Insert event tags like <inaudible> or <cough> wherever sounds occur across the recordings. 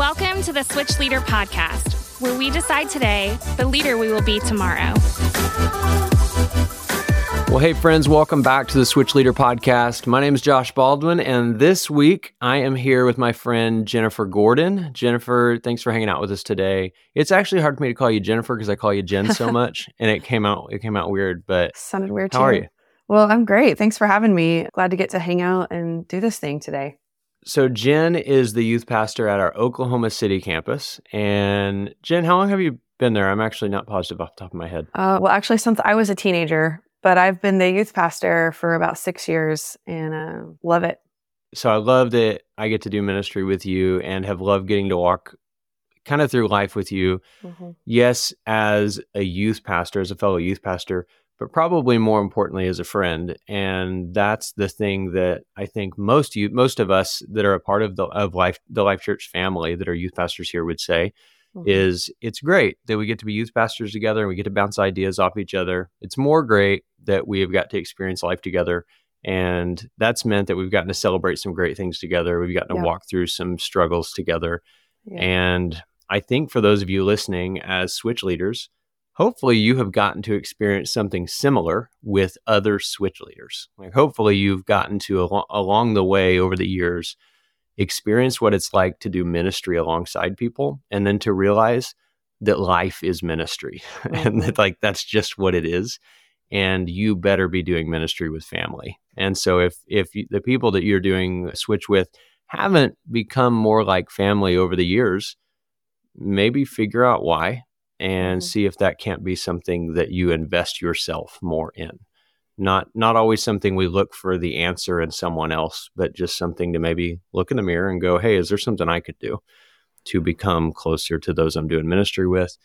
Welcome to the Switch Leader Podcast, where we decide today the leader we will be tomorrow. Well, hey, friends, welcome back to the Switch Leader Podcast. My name is Josh Baldwin, and this week I am here with my friend Jennifer Gordon. Jennifer, thanks for hanging out with us today. It's actually hard for me to call you Jennifer because I call you Jen so <laughs> much, and it came out it came out weird. But sounded weird. How too. are you? Well, I'm great. Thanks for having me. Glad to get to hang out and do this thing today. So Jen is the youth pastor at our Oklahoma City campus, and Jen, how long have you been there? I'm actually not positive off the top of my head. Uh, well, actually, since I was a teenager, but I've been the youth pastor for about six years and uh, love it. So I love that I get to do ministry with you and have loved getting to walk kind of through life with you. Mm-hmm. Yes, as a youth pastor, as a fellow youth pastor, but probably more importantly as a friend. And that's the thing that I think most you most of us that are a part of the of life the Life Church family that are youth pastors here would say mm-hmm. is it's great that we get to be youth pastors together and we get to bounce ideas off each other. It's more great that we have got to experience life together. And that's meant that we've gotten to celebrate some great things together. We've gotten to yeah. walk through some struggles together. Yeah. And I think for those of you listening as switch leaders, hopefully you have gotten to experience something similar with other switch leaders. Like hopefully you've gotten to al- along the way over the years experience what it's like to do ministry alongside people and then to realize that life is ministry <laughs> mm-hmm. and that like that's just what it is and you better be doing ministry with family and so if if you, the people that you're doing switch with haven't become more like family over the years maybe figure out why and mm-hmm. see if that can't be something that you invest yourself more in not not always something we look for the answer in someone else, but just something to maybe look in the mirror and go, "Hey, is there something I could do to become closer to those I'm doing ministry with?"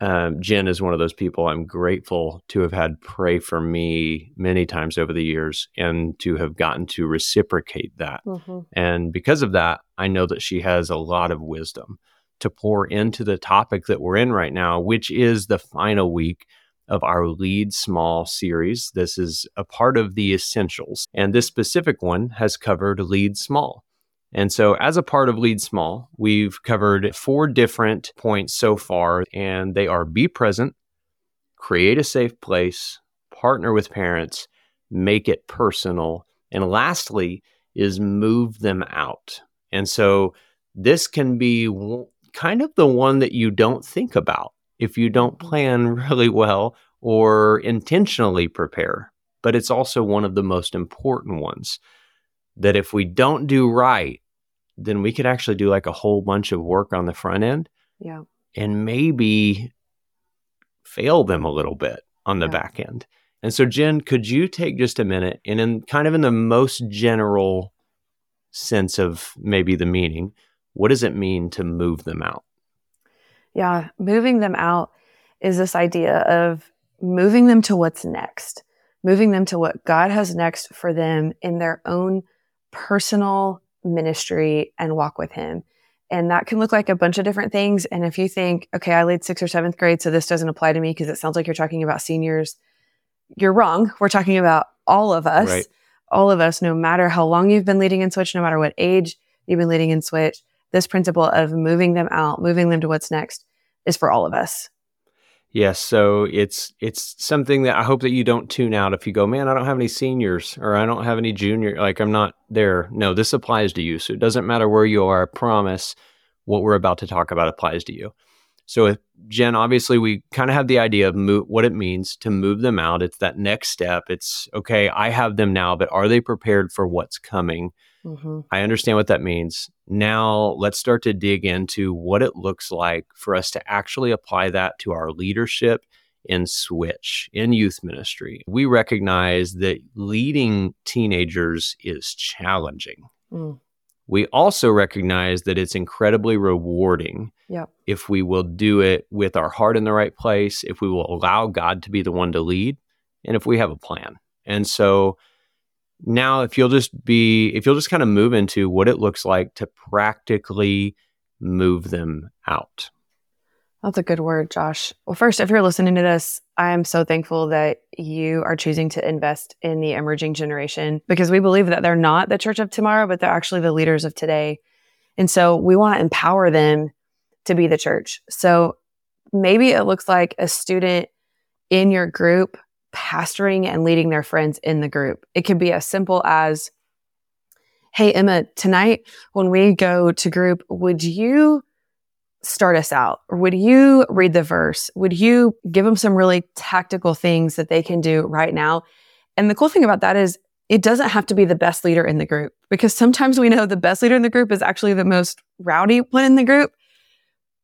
Um, Jen is one of those people I'm grateful to have had pray for me many times over the years and to have gotten to reciprocate that. Mm-hmm. And because of that, I know that she has a lot of wisdom to pour into the topic that we're in right now, which is the final week of our Lead Small series. This is a part of the essentials, and this specific one has covered Lead Small. And so, as a part of Lead Small, we've covered four different points so far, and they are be present, create a safe place, partner with parents, make it personal, and lastly, is move them out. And so, this can be kind of the one that you don't think about if you don't mm-hmm. plan <laughs> really well or intentionally prepare. But it's also one of the most important ones that if we don't do right, then we could actually do like a whole bunch of work on the front end. Yeah. And maybe fail them a little bit on the yeah. back end. And so, Jen, could you take just a minute and, in kind of in the most general sense of maybe the meaning, what does it mean to move them out? Yeah, moving them out is this idea of moving them to what's next, moving them to what God has next for them in their own personal ministry and walk with Him. And that can look like a bunch of different things. And if you think, okay, I lead sixth or seventh grade, so this doesn't apply to me because it sounds like you're talking about seniors, you're wrong. We're talking about all of us, right. all of us, no matter how long you've been leading in Switch, no matter what age you've been leading in Switch this principle of moving them out, moving them to what's next is for all of us. Yes, so it's it's something that I hope that you don't tune out if you go, man, I don't have any seniors or I don't have any junior, like I'm not there. No, this applies to you. So it doesn't matter where you are. I promise what we're about to talk about applies to you. So if Jen, obviously we kind of have the idea of mo- what it means to move them out. It's that next step. It's okay, I have them now, but are they prepared for what's coming? Mm-hmm. I understand what that means. Now, let's start to dig into what it looks like for us to actually apply that to our leadership in Switch, in youth ministry. We recognize that leading teenagers is challenging. Mm. We also recognize that it's incredibly rewarding yep. if we will do it with our heart in the right place, if we will allow God to be the one to lead, and if we have a plan. And so, now if you'll just be if you'll just kind of move into what it looks like to practically move them out. That's a good word josh. Well first if you're listening to this i am so thankful that you are choosing to invest in the emerging generation because we believe that they're not the church of tomorrow but they're actually the leaders of today. And so we want to empower them to be the church. So maybe it looks like a student in your group pastoring and leading their friends in the group. It could be as simple as, Hey, Emma, tonight when we go to group, would you start us out? Would you read the verse? Would you give them some really tactical things that they can do right now? And the cool thing about that is it doesn't have to be the best leader in the group because sometimes we know the best leader in the group is actually the most rowdy one in the group.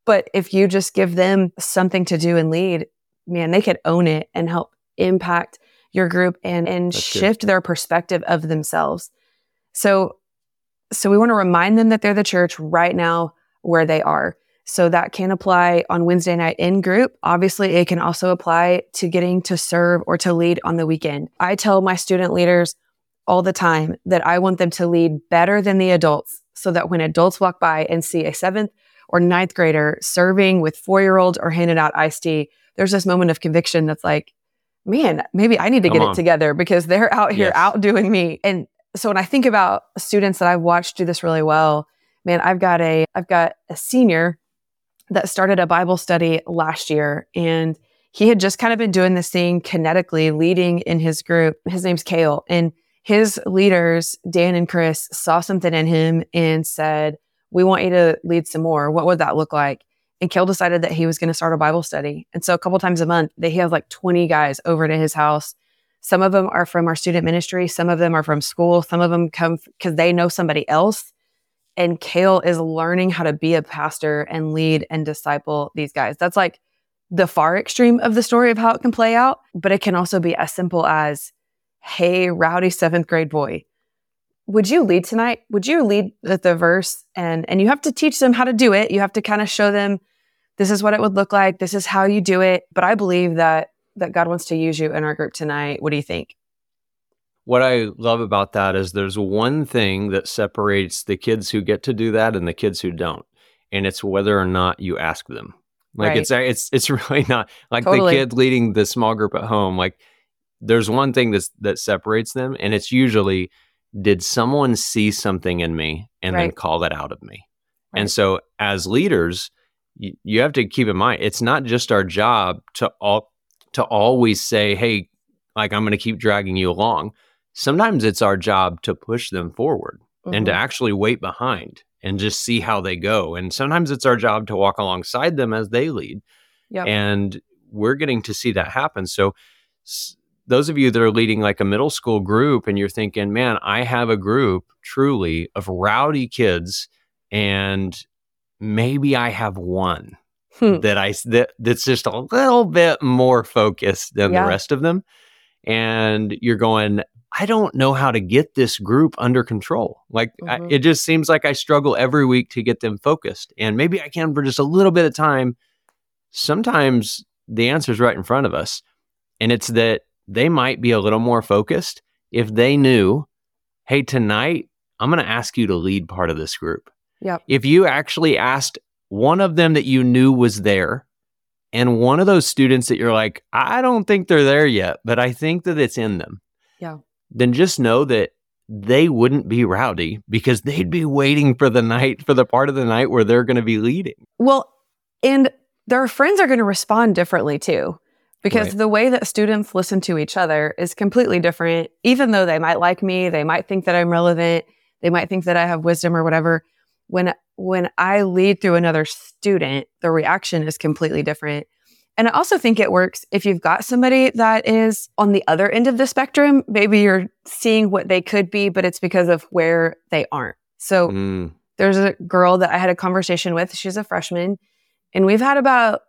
But if you just give them something to do and lead, man, they could own it and help impact your group and, and shift their perspective of themselves. So, so we want to remind them that they're the church right now where they are. So that can apply on Wednesday night in group. Obviously, it can also apply to getting to serve or to lead on the weekend. I tell my student leaders all the time that I want them to lead better than the adults so that when adults walk by and see a seventh or ninth grader serving with four year olds or handing out iced tea, there's this moment of conviction that's like, man, maybe I need to Come get on. it together because they're out here yes. outdoing me. And so when I think about students that I've watched do this really well, man, I've got a, I've got a senior that started a Bible study last year and he had just kind of been doing this thing kinetically leading in his group. His name's Kale and his leaders, Dan and Chris saw something in him and said, we want you to lead some more. What would that look like? And Kale decided that he was going to start a Bible study. And so a couple times a month, they have like 20 guys over to his house. Some of them are from our student ministry. Some of them are from school. Some of them come because they know somebody else and Kale is learning how to be a pastor and lead and disciple these guys. That's like the far extreme of the story of how it can play out, but it can also be as simple as, Hey, rowdy seventh grade boy, would you lead tonight? Would you lead with the verse? And, and you have to teach them how to do it. You have to kind of show them this is what it would look like. This is how you do it. But I believe that, that God wants to use you in our group tonight. What do you think? what I love about that is there's one thing that separates the kids who get to do that and the kids who don't, and it's whether or not you ask them. Like right. it's it's it's <laughs> really not like totally. the kid leading the small group at home. Like there's one thing that that separates them, and it's usually did someone see something in me and right. then call that out of me. Right. And so as leaders, you, you have to keep in mind it's not just our job to all to always say, "Hey, like I'm going to keep dragging you along." sometimes it's our job to push them forward mm-hmm. and to mm-hmm. actually wait behind and just see how they go. And sometimes it's our job to walk alongside them as they lead. Yep. And we're getting to see that happen. So, s- those of you that are leading like a middle school group and you're thinking, man, I have a group truly of rowdy kids and maybe I have one hmm. that I that, that's just a little bit more focused than yeah. the rest of them. And you're going, I don't know how to get this group under control. Like mm-hmm. I, it just seems like I struggle every week to get them focused. And maybe I can for just a little bit of time. Sometimes the answer is right in front of us. And it's that they might be a little more focused if they knew, hey, tonight I'm going to ask you to lead part of this group. Yep. If you actually asked one of them that you knew was there and one of those students that you're like, I don't think they're there yet, but I think that it's in them. Yeah then just know that they wouldn't be rowdy because they'd be waiting for the night, for the part of the night where they're going to be leading. Well, and their friends are going to respond differently too, because right. the way that students listen to each other is completely different. Even though they might like me, they might think that I'm relevant, they might think that I have wisdom or whatever. When, when I lead through another student, the reaction is completely different. And I also think it works if you've got somebody that is on the other end of the spectrum. Maybe you're seeing what they could be, but it's because of where they aren't. So mm. there's a girl that I had a conversation with. She's a freshman, and we've had about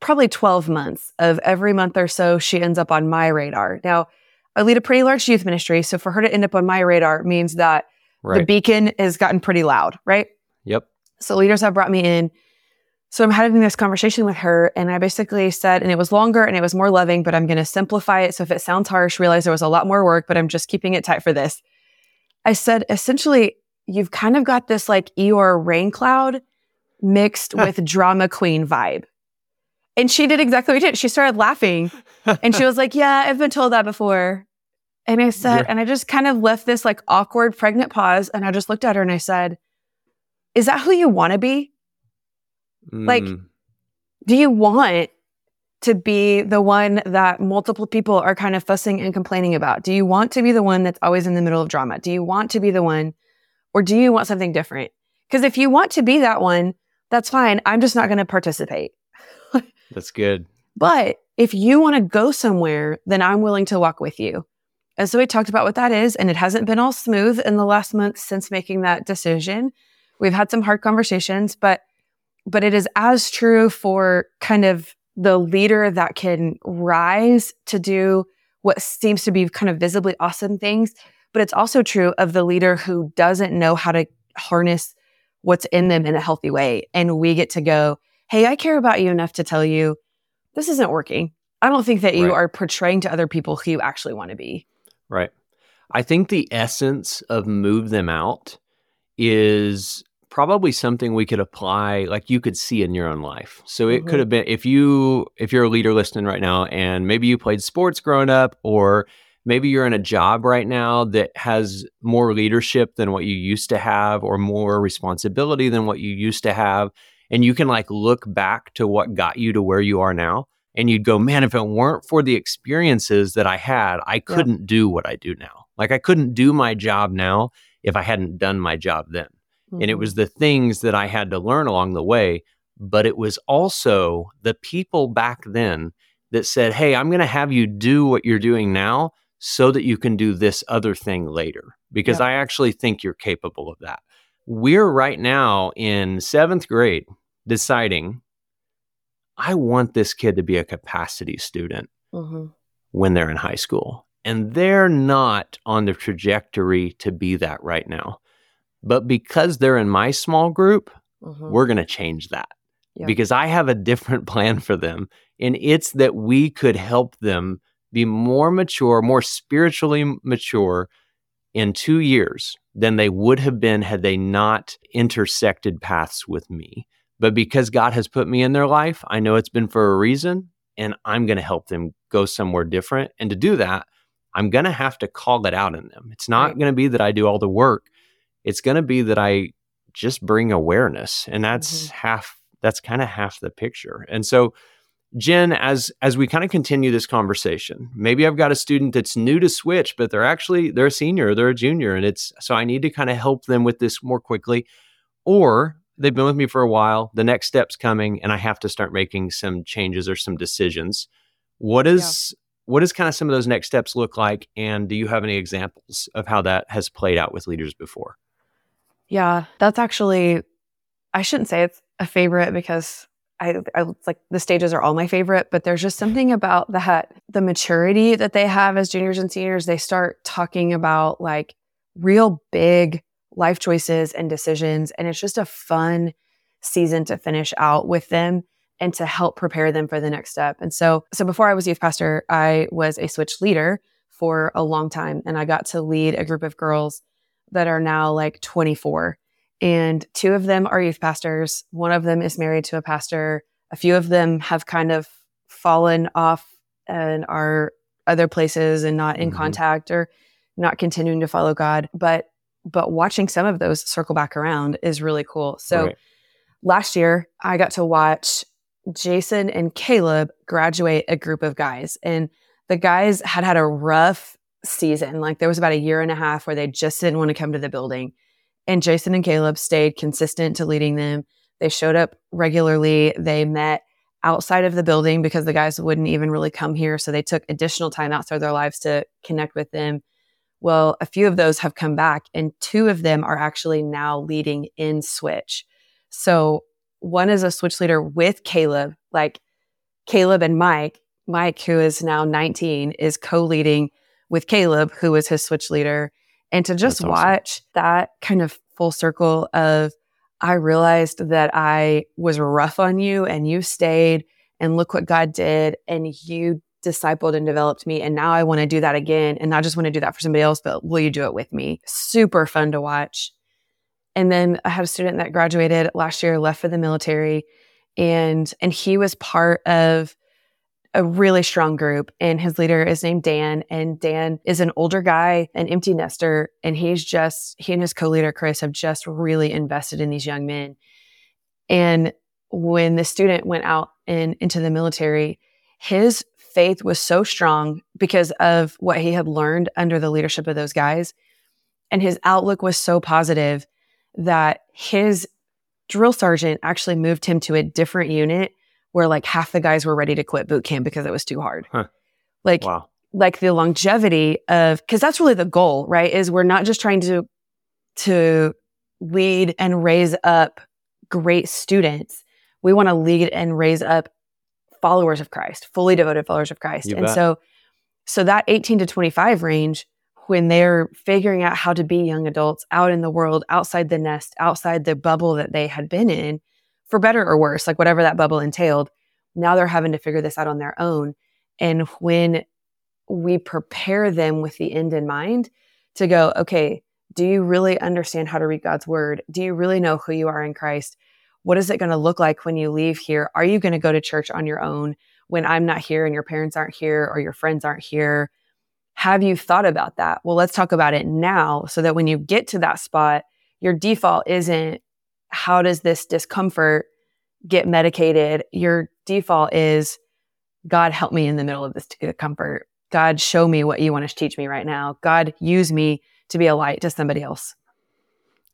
probably 12 months of every month or so, she ends up on my radar. Now, I lead a pretty large youth ministry. So for her to end up on my radar means that right. the beacon has gotten pretty loud, right? Yep. So leaders have brought me in so I'm having this conversation with her, and I basically said, and it was longer and it was more loving, but I'm going to simplify it. So if it sounds harsh, realize there was a lot more work, but I'm just keeping it tight for this. I said, essentially, you've kind of got this like Eeyore rain cloud mixed with drama queen vibe. And she did exactly what she did. She started laughing <laughs> and she was like, Yeah, I've been told that before. And I said, and I just kind of left this like awkward pregnant pause and I just looked at her and I said, is that who you want to be? Like, Mm, do you want to be the one that multiple people are kind of fussing and complaining about? Do you want to be the one that's always in the middle of drama? Do you want to be the one, or do you want something different? Because if you want to be that one, that's fine. I'm just not going to participate. <laughs> that's good. But if you want to go somewhere, then I'm willing to walk with you. And so we talked about what that is, and it hasn't been all smooth in the last month since making that decision. We've had some hard conversations, but but it is as true for kind of the leader that can rise to do what seems to be kind of visibly awesome things, but it's also true of the leader who doesn't know how to harness what's in them in a healthy way. And we get to go, Hey, I care about you enough to tell you this isn't working. I don't think that you Right. are portraying to other people who you actually want to be. Right. I think the essence of move them out is probably something we could apply like you could see in your own life. So it Mhm. could have been if you if you're a leader listening right now and maybe you played sports growing up or maybe you're in a job right now that has more leadership than what you used to have or more responsibility than what you used to have and you can like look back to what got you to where you are now and you'd go man if it weren't for the experiences that i had i couldn't do what i do now like i couldn't do my job now if i hadn't done my job then and it Mhm. was the things that i had to learn along the way but it was also the people back then that said hey i'm going to have you do what you're doing now so that you can do this other thing later because Yeah. i actually think you're capable of that we're right now in seventh grade deciding I want this kid to be a capacity student Mhm. when they're in high school. And they're not on the trajectory to be that right now. But because they're in my small group, Mhm. we're going to change that Yeah. because I have a different <laughs> plan for them. And it's that we could help them be more mature, more spiritually mature in two years than they would have been had they not intersected paths with me. But because God has put me in their life, I know it's been for a reason, and I'm going to help them go somewhere different. And to do that, I'm going to have to call it out in them. It's not Right. going to be that I do all the work, it's going to be that I just bring awareness. And that's mm-hmm. half, that's kind of half the picture. And so, Jen, as as we kind of continue this conversation, maybe I've got a student that's new to Switch, but they're actually they're a senior, they're a junior, and it's so I need to kind of help them with this more quickly. Or they've been with me for a while, the next step's coming, and I have to start making some changes or some decisions. What is what does kind of some of those next steps look like? And do you have any examples of how that has played out with leaders before? Yeah, that's actually, I shouldn't say it's a favorite because I, I like the stages are all my favorite, but there's just something about that, the maturity that they have as juniors and seniors. They start talking about like real big life choices and decisions. And it's just a fun season to finish out with them and to help prepare them for the next step. And so, so before I was youth pastor, I was a switch leader for a long time and I got to lead a group of girls that are now like 24 and two of them are youth pastors. One of them is married to a pastor. A few of them have kind of fallen off and are other places and not in Mhm. contact or not continuing to follow God. But but watching some of those circle back around is really cool. So Right. last year I got to watch Jason and Caleb graduate a group of guys and the guys had had a rough season. Like there was about a year and a half where they just didn't want to come to the building. And Jason and Caleb stayed consistent to leading them. They showed up regularly. They met outside of the building because the guys wouldn't even really come here. So they took additional time outside of their lives to connect with them. Well, a few of those have come back, and two of them are actually now leading in Switch. So one is a Switch leader with Caleb, like Caleb and Mike. Mike, who is now 19, is co leading with Caleb, who was his Switch leader. And to just awesome. watch that kind of full circle of, I realized that I was rough on you and you stayed, and look what God did. And you discipled and developed me. And now I want to do that again. And not just want to do that for somebody else, but will you do it with me? Super fun to watch. And then I had a student that graduated last year, left for the military, and and he was part of a really strong group and his leader is named Dan and Dan is an older guy, an empty nester and he's just he and his co-leader Chris have just really invested in these young men. And when the student went out and into the military, his faith was so strong because of what he had learned under the leadership of those guys and his outlook was so positive that his drill sergeant actually moved him to a different unit where like half the guys were ready to quit boot camp because it was too hard. Huh. Like, wow. like the longevity of, cause that's really the goal, right? Is we're not just trying to, to lead and raise up great students. We want to lead and raise up followers of Christ, fully devoted followers of Christ. You and bet. so, so that 18 to 25 range when they're figuring out how to be young adults out in the world, outside the nest, outside the bubble that they had been in, for better or worse, like whatever that bubble entailed. Now they're having to figure this out on their own. And when we prepare them with the end in mind to go, okay, do you really understand how to read God's word? Do you really know who you are in Christ? What is it going to look like when you leave here? Are you going to go to church on your own when I'm not here and your parents aren't here or your friends aren't here? Have you thought about that? Well, let's talk about it now so that when you get to that spot, your default isn't how does this discomfort get medicated? Your default is God, help me in the middle of this discomfort. God, show me what you want to teach me right now. God, use me to be a light to somebody else.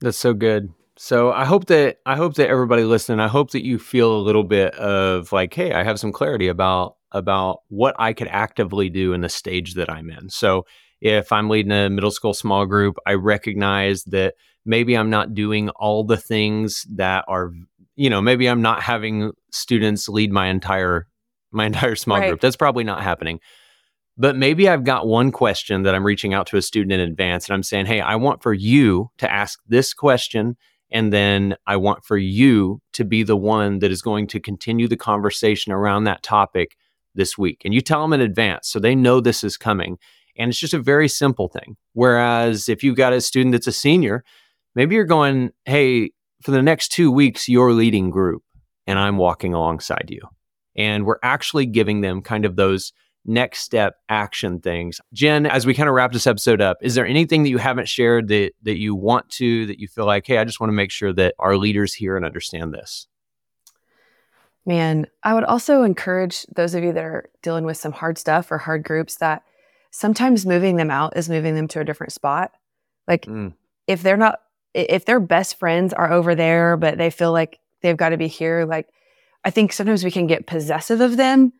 That's so good. So I hope that I hope that everybody listening, I hope that you feel a little bit of like, hey, I have some clarity about about what I could actively do in the stage that I'm in. So if I'm leading a middle school small group, I recognize that maybe I'm not doing all the things that are, you know, maybe I'm not having students lead my entire my entire small right. group. That's probably not happening. But maybe I've got one question that I'm reaching out to a student in advance and I'm saying, "Hey, I want for you to ask this question and then I want for you to be the one that is going to continue the conversation around that topic this week. And you tell them in advance so they know this is coming. And it's just a very simple thing. Whereas if you've got a student that's a senior, maybe you're going, hey, for the next two weeks, you're leading group and I'm walking alongside you. And we're actually giving them kind of those next step action things. Jen, as we kind of wrap this episode up, is there anything that you haven't shared that that you want to that you feel like, hey, I just want to make sure that our leaders hear and understand this? Man, I would also encourage those of you that are dealing with some hard stuff or hard groups that sometimes moving them out is moving them to a different spot. Like mm. if they're not, if their best friends are over there, but they feel like they've got to be here, like I think sometimes we can get possessive of them,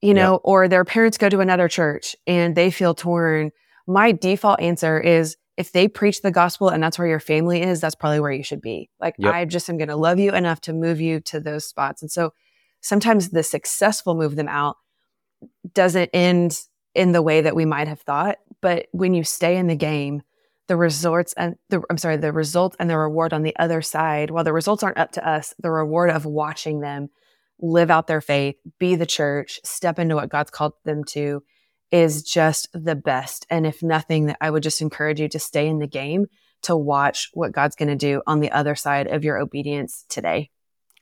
you know, yep. or their parents go to another church and they feel torn. My default answer is if they preach the gospel and that's where your family is, that's probably where you should be. Like yep. I just am going to love you enough to move you to those spots. And so sometimes the successful move them out doesn't end in the way that we might have thought. But when you stay in the game, the results and the, I'm sorry, the result and the reward on the other side, while the results aren't up to us, the reward of watching them live out their faith, be the church, step into what God's called them to is just the best. And if nothing, that I would just encourage you to stay in the game to watch what God's going to do on the other side of your obedience today.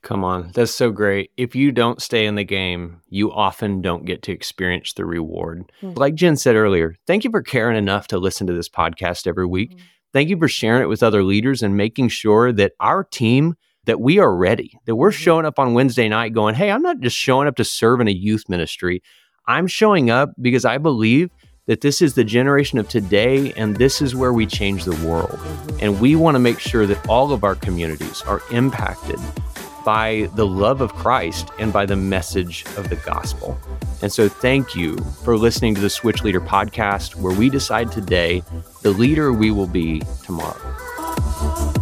Come on. That's so great. If you don't stay in the game, you often don't get to experience the reward. Mm-hmm. Like Jen said earlier, thank you for caring enough to listen to this podcast every week. Mm-hmm. Thank you for sharing it with other leaders and making sure that our team that we are ready, that we're mm-hmm. showing up on Wednesday night going, "Hey, I'm not just showing up to serve in a youth ministry. I'm showing up because I believe that this is the generation of today and this is where we change the world. Mm-hmm. And we want to make sure that all of our communities are impacted by the love of Christ and by the message of the gospel. And so, thank you for listening to the Switch Leader podcast, where we decide today the leader we will be tomorrow.